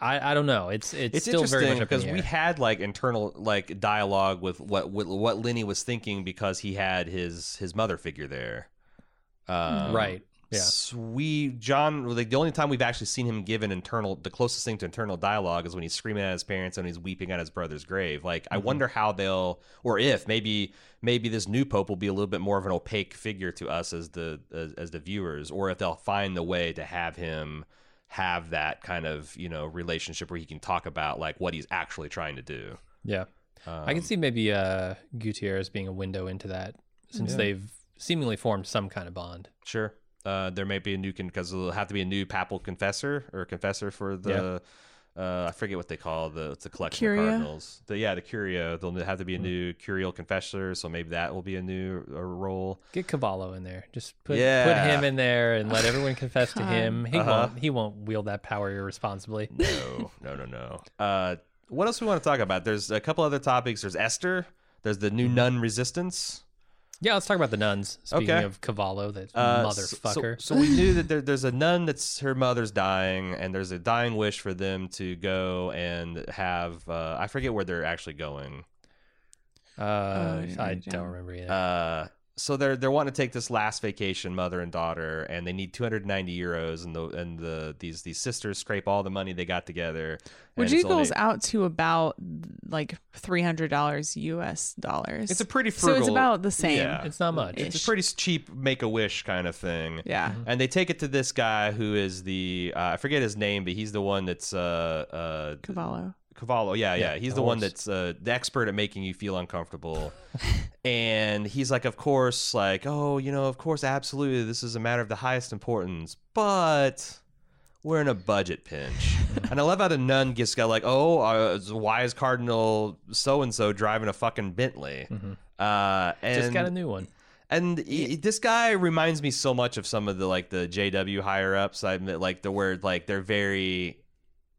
I, I don't know. It's it's, It's still very interesting much because we had like internal like dialogue with what what, what Lenny was thinking because he had his his mother figure there. Um, right. Yeah. We John like the only time we've actually seen him give an internal the closest thing to internal dialogue is when he's screaming at his parents and he's weeping at his brother's grave. Like I Mhm. wonder how they'll or if maybe maybe this new pope will be a little bit more of an opaque figure to us as the as, as the viewers or if they'll find the way to have him have that kind of you know relationship where he can talk about like what he's actually trying to do. Yeah. I can Um, see maybe uh, Gutierrez being a window into that since Yeah. they've seemingly formed some kind of bond. Sure. Uh, there may be a new because there'll have to be a new papal confessor or confessor for the. Uh, I forget what they call the it's a collection Curia? of cardinals. The, yeah, the curia. There'll have to be a Hmm. new curial confessor, so maybe that will be a new uh, role. Get Cavallo in there. Just put Yeah. put him in there and let everyone confess to him. He Uh-huh. won't he won't wield that power irresponsibly. No, no, no, no. Uh, what else we want to talk about? There's a couple other topics. There's Esther. There's the Hmm. new nun resistance. Yeah, let's talk about the nuns. Speaking Okay. of Cavallo, that Uh, motherfucker. So, so we knew that there, there's a nun that's her mother's dying, and there's a dying wish for them to go and have. Uh, I forget where they're actually going. uh, Oh, I don't remember either. So they're they're wanting to take this last vacation, mother and daughter, and they need 290 euros, and the and the these these sisters scrape all the money they got together, Which equals only- out to about like three hundred dollars US dollars. It's a pretty frugal. so it's about the same. Yeah. it's not much. it's a pretty cheap make a wish kind of thing. Yeah. Mm-hmm. And they take it to this guy who is the uh, I forget his name, but he's the one that's uh uh Cavallo. Cavallo. Yeah, yeah. Yeah, He's the one that's uh, the expert at making you feel uncomfortable. and he's like, of course, like, oh, you know, of course, absolutely, this is a matter of the highest importance, but we're in a budget pinch. and I love how the nun gets got like, oh, uh, why is Cardinal so and so driving a fucking Bentley? Mhm. Uh, and Just got a new one. and he- this guy reminds me so much of some of the like the JW higher ups. I admit, like the word like they're very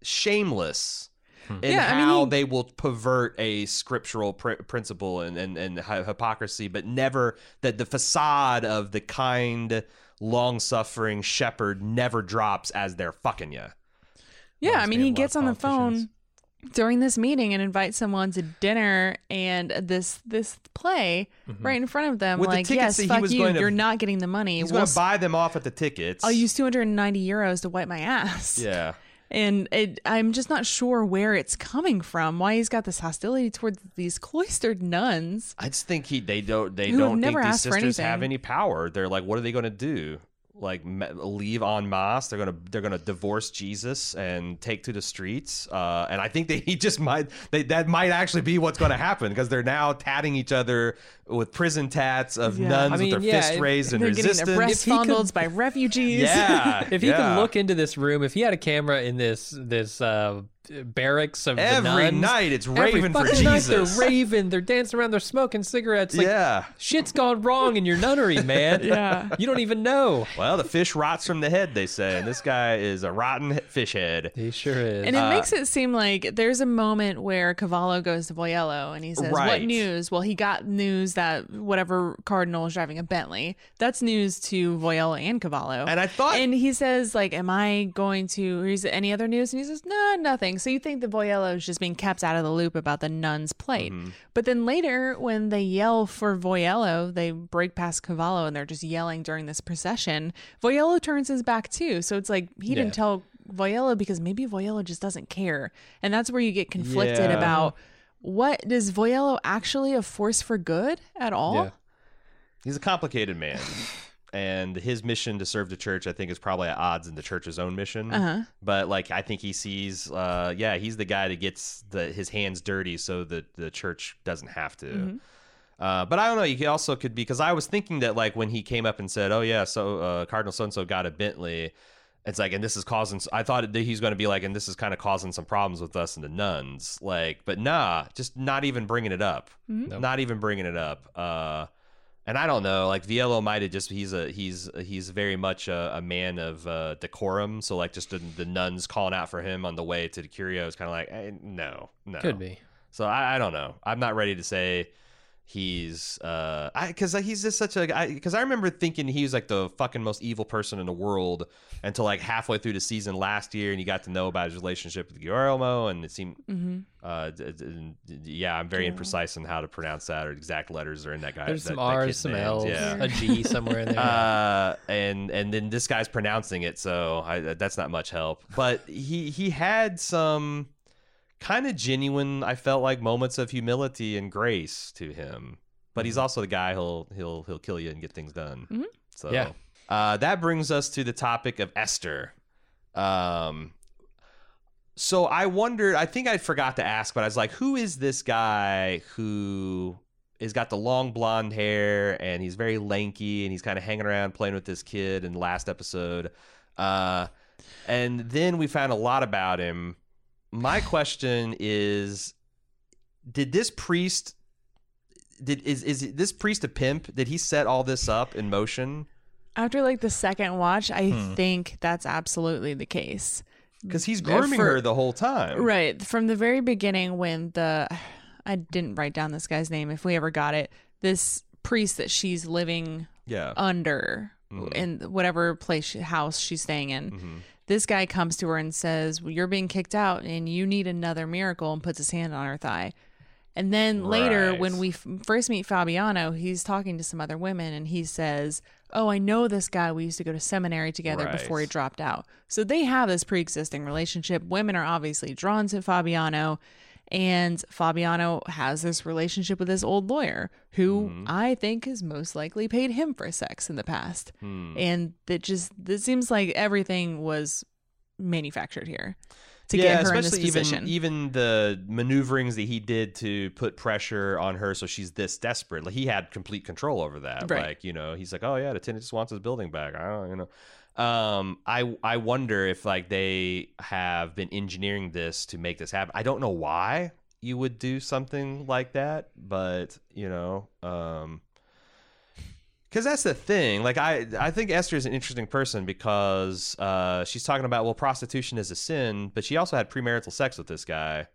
shameless Hmm. in Yeah, I mean, how he- they will pervert a scriptural pr- principle and and and hypocrisy, but never that the facade of the kind, long suffering shepherd never drops as they're fucking you. Yeah, I mean, he of a lot gets on the phone during this meeting and invites someone to dinner and this this play Mm-hmm. right in front of them. With like, tickets yes, fuck you, to- you're not getting the money. He's We'll going to buy them off at the tickets. I'll use 290 euros to wipe my ass. yeah. And it, I'm just not sure where it's coming from. Why he's got this hostility towards these cloistered nuns. I just think he they don't they Who have don't think never these asked for sisters have any power. They're like, what are they going to do? Like leave en masse? They're gonna they're gonna divorce Jesus and take to the streets. Uh, and I think that he just might they, that might actually be what's going to happen because they're now tatting each other with prison tats of Yeah. nuns I mean, with their yeah, fists if- raised and They're getting resistance. their breasts If he could- fondled by refugees. yeah, If he yeah. could look into this room, if he had a camera in this this uh, barracks of the every nuns, night, it's every raving for fucking night Jesus. they're raving, they're dancing around, they're smoking cigarettes. Like, yeah. shit's gone wrong in your nunnery, man. Yeah. you don't even know. Well, the fish rots from the head, they say, and this guy is a rotten fish head. He sure is. And it Uh, makes it seem like there's a moment where Cavallo goes to Voiello and he says, Right. What news? Well, he got news that whatever cardinal is driving a Bentley. That's news to Voiello and Cavallo. And I thought and he says, like, am I going to, or is it any other news? And he says, no, nothing. So you think the Voiello is just being kept out of the loop about the nun's plate. Mm-hmm. But then later, when they yell for Voiello, they break past Cavallo and they're just yelling during this procession. Voiello turns his back too. So it's like he Yeah. didn't tell Voiello because maybe Voiello just doesn't care. And that's where you get conflicted Yeah. about what does Voiello actually a force for good at all? yeah. He's a complicated man. And his mission to serve the church, I think, is probably at odds in the church's own mission. Uh-huh. But like, I think he sees, uh, yeah, he's the guy that gets the his hands dirty so that the church doesn't have to. Mm-hmm. Uh, but I don't know. You also could be because I was thinking that like when he came up and said, "Oh yeah, so uh, Cardinal so and so got a Bentley," it's like, and this is causing. I thought that he's going to be like, and this is kind of causing some problems with us and the nuns. Like, but nah, just not even bringing it up. Mm-hmm. Nope. Not even bringing it up. And I don't know, like Voiello might have just he's a he's he's very much a, a man of uh, decorum. So like just the, the nuns calling out for him on the way to the curio is kind of like eh, no, no, Could be. So I, I don't know. I'm not ready to say he's uh I because he's just such a because I, I remember thinking he was like the fucking most evil person in the world until like halfway through the season last year and you got to know about his relationship with Guillermo and it seemed hmm uh d- d- d- yeah I'm very imprecise on how to pronounce that or exact letters are in that guy There's that, some that R's, some names. L's, yeah a G somewhere in there. uh, and and then this guy's pronouncing it, so I, that's not much help. But he he had some kind of genuine, I felt like moments of humility and grace to him. But he's also the guy who'll he'll he'll kill you and get things done. Mhm. So Yeah. uh, that brings us to the topic of Esther. Um, so I wondered. I think I forgot to ask, but I was like, who is this guy who has got the long blonde hair and he's very lanky and he's kind of hanging around playing with this kid in the last episode. Uh, and then we found a lot about him. My question is did this priest did is is this priest a pimp? Did he set all this up in motion? After like the second watch, I Hmm. think that's absolutely the case. Because he's grooming for- her the whole time. Right. From the very beginning, when the. I didn't write down this guy's name if we ever got it. This priest that she's living Yeah. under Mhm. in whatever place, she, house she's staying in. Mhm. This guy comes to her and says, well, You're being kicked out and you need another miracle, and puts his hand on her thigh. And then later, Right. when we f- first meet Fabiano, he's talking to some other women and he says, Oh, I know this guy. We used to go to seminary together Right. before he dropped out. So they have this pre existing relationship. Women are obviously drawn to Fabiano. And Fabiano has this relationship with this old lawyer who Mm-hmm. I think has most likely paid him for sex in the past. Hmm. And that just, it seems like everything was manufactured here to yeah, get her in this especially even even the maneuverings that he did to put pressure on her, so she's this desperate. Like he had complete control over that. Right. Like you know, he's like, oh yeah, the tenant just wants his building back. I don't, you know. Um, I I wonder if like they have been engineering this to make this happen. I don't know why you would do something like that, but you know, um. Because that's the thing. Like I, I think Esther is an interesting person because uh, she's talking about well, prostitution is a sin, but she also had premarital sex with this guy.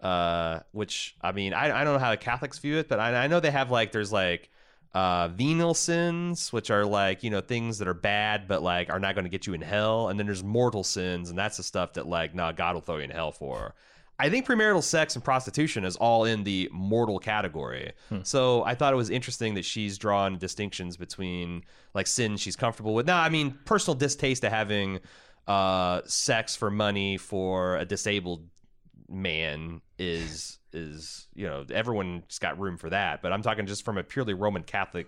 Uh, which I mean, I, I don't know how the Catholics view it, but I, I know they have like there's like uh, venial sins, which are like you know things that are bad, but like are not going to get you in hell, and then there's mortal sins, and that's the stuff that like nah, God will throw you in hell for. I think premarital sex and prostitution is all in the mortal category. So I thought it was interesting that she's drawn distinctions between like sin she's comfortable with. Now, I mean, personal distaste to having uh, sex for money for a disabled man is is you know everyone's got room for that. But I'm talking just from a purely Roman Catholic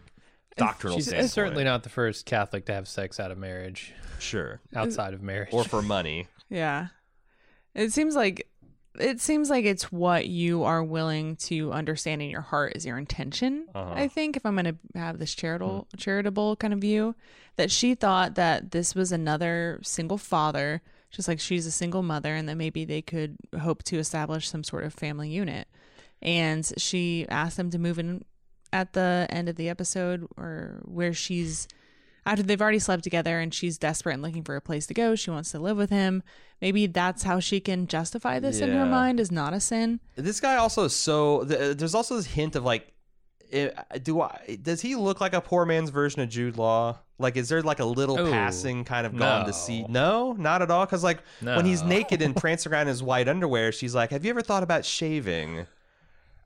doctrinal She's standpoint. certainly not the first Catholic to have sex out of marriage, sure, outside of marriage. or for money. Yeah. It seems like it seems like it's what you are willing to understand in your heart is your intention. Uh-huh. I think if I'm going to have this charitable charitable kind of view that she thought that this was another single father just like she's a single mother and that maybe they could hope to establish some sort of family unit. And she asked them to move in at the end of the episode or where she's after they've already slept together and she's desperate and looking for a place to go, she wants to live with him. Maybe that's how she can justify this in her Yeah. mind as not a sin. This guy also is so. th- There's also this hint of like, eh, do I? Does he look like a poor man's version of Jude Law? Like, is there like a little Oh, passing kind of gone to see? No, not at all. Because like when he's No. naked and prancing around in his white underwear, she's like, "Have you ever thought about shaving?"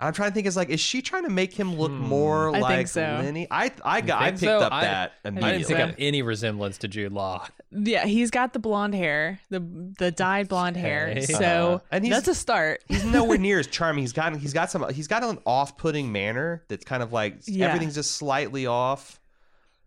I'm trying to think. Is like, is she trying to make him look more I like so. Lenny? I I got I think picked so? up I- that I didn't pick up any resemblance to Jude Law. Yeah, he's got the blonde hair, the the dyed blonde hair. Okay. So Uh-huh. And he's- that's a start. he's nowhere near as charming. He's got he's got some he's got an off-putting manner that's kind of like Yeah. everything's just slightly off.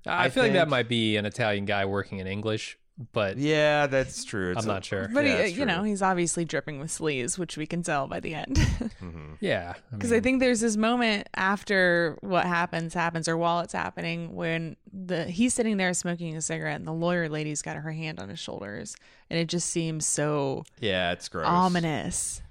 I, I feel like that might be an Italian guy working in English, but Yeah, that's true. It's I'm a- not sure. But Yeah, he, you know, he's obviously dripping with sleaze, which we can tell by the end. Mhm. Yeah, Because I think there's this moment after what happens happens, or while it's happening, when the he's sitting there smoking a cigarette, and the lawyer lady's got her hand on his shoulders, and it just seems so Yeah, it's gross. ominous.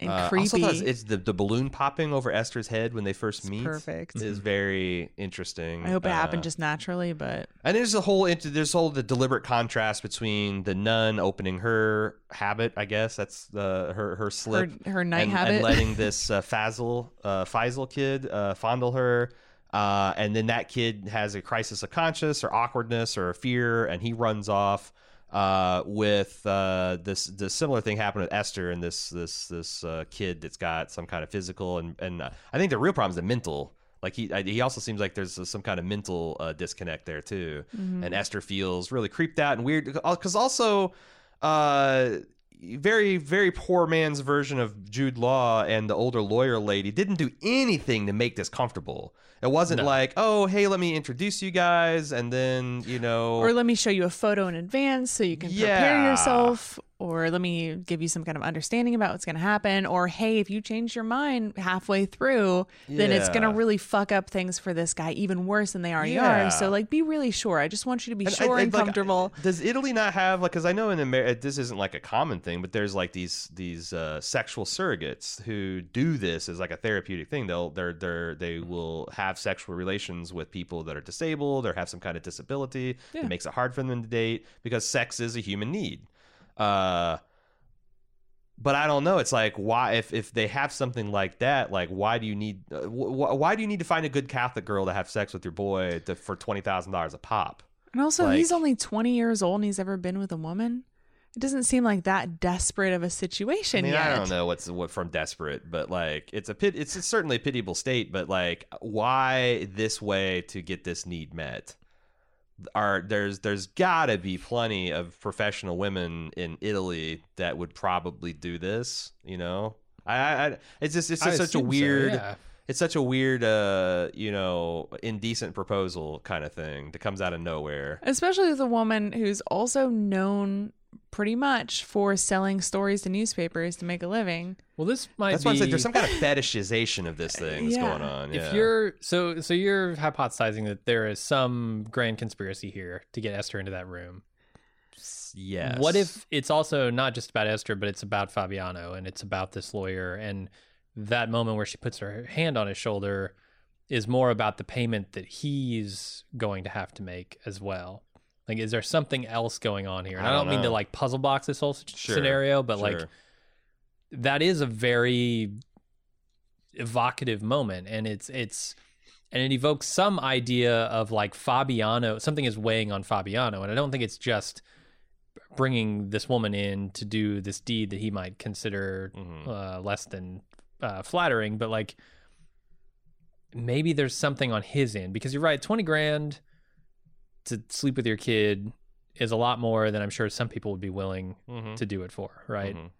And Uh, also creepy. thought it's, it's the, the balloon popping over Esther's head when they first meet. perfect. Is very interesting. I hope it Uh, happened just naturally, but And there's a whole into there's whole the deliberate contrast between the nun opening her habit, I guess that's the her her her, slip, her night and, habit. and letting this uh, Faisal uh, Faisal kid uh, fondle her. Uh, and then that kid has a crisis of conscience or awkwardness or fear, and he runs off. Uh, with uh, this the similar thing happened with Esther and this this this uh, kid that's got some kind of physical and and uh, I think the real problem is the mental. Like he I, he also seems like there's some kind of mental uh, disconnect there too, and Esther feels really creeped out and weird because also uh very very poor man's version of Jude Law and the older lawyer lady didn't do anything to make this comfortable. It wasn't No. like, oh, hey, let me introduce you guys, and then you know, or let me show you a photo in advance so you can Yeah. prepare yourself or let me give you some kind of understanding about what's going to happen or hey if you change your mind halfway through then it's going to really fuck up things for this guy even worse than they already Yeah. are so like be really sure i just want you to be And sure I- and like, comfortable Does Italy not have like? Because I know in America this isn't like a common thing, but there's like these these uh, sexual surrogates who do this as like a therapeutic thing. They'll they're they're they will have sexual relations with people that are disabled or have some kind of disability Yeah. that makes it hard for them to date because sex is a human need. Uh, but I don't know. It's like why if if they have something like that, like why do you need uh, wh- why do you need to find a good Catholic girl to have sex with your boy to, for twenty thousand dollars a pop? and also he's only 20 years old and he's ever been with a woman it doesn't seem like that desperate of a situation I mean, yet I don't know what's what from desperate, but like it's a pit. It's certainly a pitiable state, but like why this way to get this need met? Are there's there's gotta be plenty of professional women in Italy that would probably do this. You know, I, I I- it's just it's just such a assume so, weird. yeah. It's such a weird, uh, you know, indecent proposal kind of thing that comes out of nowhere. especially with a woman who's also known pretty much for selling stories to newspapers to make a living. Well, this might That's be. why I'm saying there's some kind of fetishization of this thing that's Yeah. going on. If you're so so you're hypothesizing that there is some grand conspiracy here to get Esther into that room. Yes. What if it's also not just about Esther, but it's about Fabiano and it's about this lawyer and that moment where she puts her hand on his shoulder is more about the payment that he's going to have to make as well. Like, is there something else going on here? And I, I don't, don't mean to like puzzle box this whole Sure, scenario, but like that is a very evocative moment. And it's it's and it evokes some idea of like Fabiano something is weighing on Fabiano. And I don't think it's just bringing this woman in to do this deed that he might consider Mhm. uh, less than uh, flattering. But like maybe there's something on his end. Because you're right 20 grand to sleep with your kid is a lot more than I'm sure some people would be willing Mhm. to do it for right Mhm.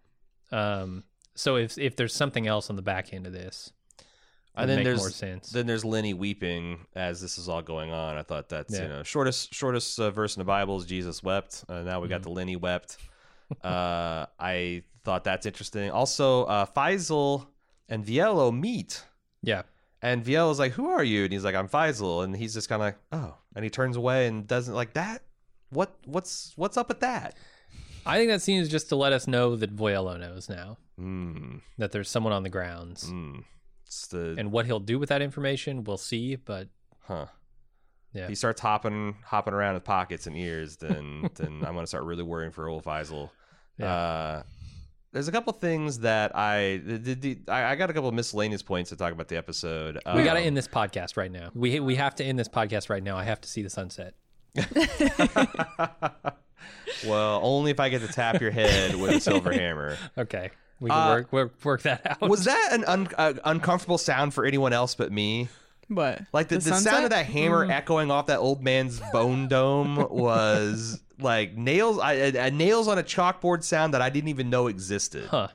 um, so if if there's something else on the back end of this, And then there's more sense. then there's Lenny weeping as this is all going on. I thought that's Yeah. you know shortest shortest uh, verse in the Bible is Jesus wept. Uh, now we got Mhm. the Lenny wept. uh, I thought that's interesting. Also, uh, Faisal and Voiello meet. yeah, And Voiello's like, "Who are you?" And he's like, "I'm Faisal." And he's just kind of like, "Oh," and he turns away and doesn't like that. What what's what's up with that? I think that seems just to let us know that Voiello knows now Hmm. that there's someone on the grounds. It's the and what he'll do with that information, we'll see. But huh. Yeah. If he starts hopping hopping around with pockets and ears, then then I'm gonna start really worrying for old Faisal. Yeah. Uh, there's a couple things that I the, I got a couple of miscellaneous points to talk about the episode. we got to Um, end this podcast right now. We we have to end this podcast right now. I have to see the sunset. well, only if I get to tap your head with a silver hammer. Okay, we can Uh, work, work work that out. Was that an un, uh, uncomfortable sound for anyone else but me? But Like the, the, sound of that hammer Mm. echoing off that old man's bone dome was like nails. I, I, I- nails on a chalkboard sound that I didn't even know existed. Huh?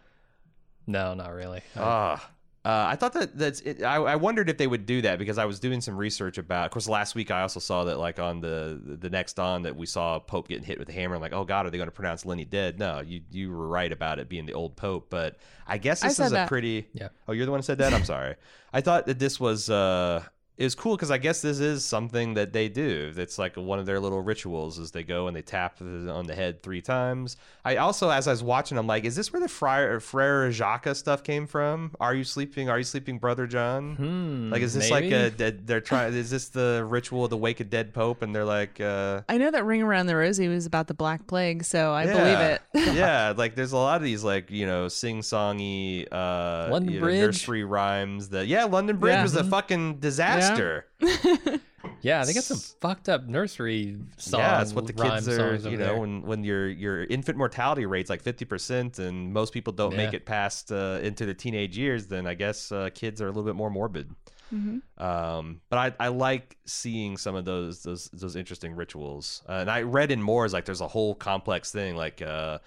No, not really. I- Ah. Uh, I thought that that's. It, I, I wondered if they would do that because I was doing some research about. Of course, last week I also saw that like on the the next on that we saw Pope getting hit with a hammer. I'm like, oh God, are they going to pronounce Lenny dead? No, you you were right about it being the old Pope, but I guess this said is a that. pretty. Yeah. Oh, you're the one who said that. I'm sorry. I thought that this was uh it was cool because I guess this is something that they do. It's like one of their little rituals is they go and they tap on the head three times. I also, as I was watching, I'm like, is this where the Friar, Frere Jacques stuff came from? Are you sleeping? Are you sleeping, Brother John? Hmm, Like, is this maybe? like a dead, they're trying? Is this the ritual of the wake of dead pope? And they're like, uh, I know that Ring Around the Rosie was about the Black Plague, so I yeah. believe it. yeah, like there's a lot of these like you know sing songy uh, London you know, Bridge? nursery rhymes. That yeah, London Bridge Yeah. was a fucking disaster. Yeah, they got some fucked up nursery songs. yeah, that's what the kids are. You know, there. when when your your infant mortality rate's like fifty percent, and most people don't make it past uh, into the teenage years, then I guess uh, kids are a little bit more morbid. Um, but I, I like seeing some of those those those interesting rituals. Uh, and I read in more is like there's a whole complex thing. Like uh,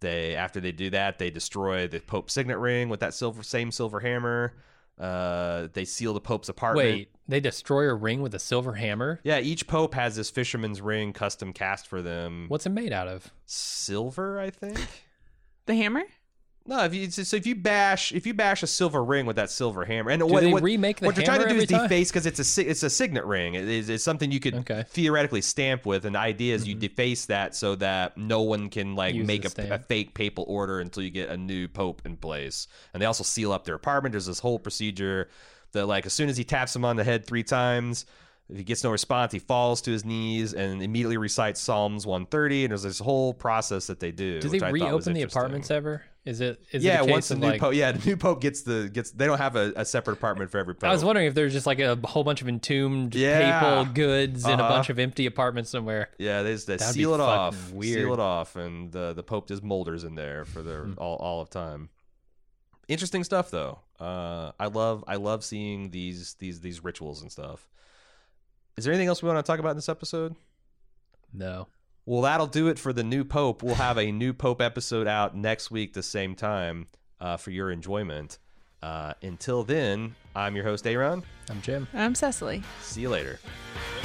they after they do that, they destroy the Pope's signet ring with that silver same silver hammer. Uh, they seal the Pope's apartment. Wait, they destroy a ring with a silver hammer? Yeah, each pope has this fisherman's ring custom cast for them. What's it made out of? silver? I think. the hammer? No, if you so if you bash if you bash a silver ring with that silver hammer, and Do what, they what, remake the what they're trying to do is deface because it's a it's a signet ring. It is it's something you could Okay. theoretically stamp with, and the idea is you mm-hmm. deface that so that no one can like Use make a, a fake papal order until you get a new pope in place. And they also seal up their apartment. There's this whole procedure that like as soon as he taps him on the head three times. If he gets no response, he falls to his knees and immediately recites Psalms 130. And there's this whole process that they do. Do they I thought was reopen the apartments ever? Is it is yeah, it once the new like, pope, yeah, the new pope gets the gets. They don't have a, a separate apartment for every pope. I was wondering if there's just like a whole bunch of entombed Yeah. papal goods in a Uh-huh. bunch of empty apartments somewhere. yeah, they just they seal it off, weird. seal it off, and the the pope just molders in there for the Hmm. all, all of time. Interesting stuff, though. Uh, I love I love seeing these these these rituals and stuff. Is there anything else we want to talk about in this episode? No. Well, that'll do it for the new pope. We'll have a new pope episode out next week, the same time, uh, for your enjoyment. Uh, until then, I'm your host, Aaron. I'm Jim. I'm Cecily. See you later. Bye.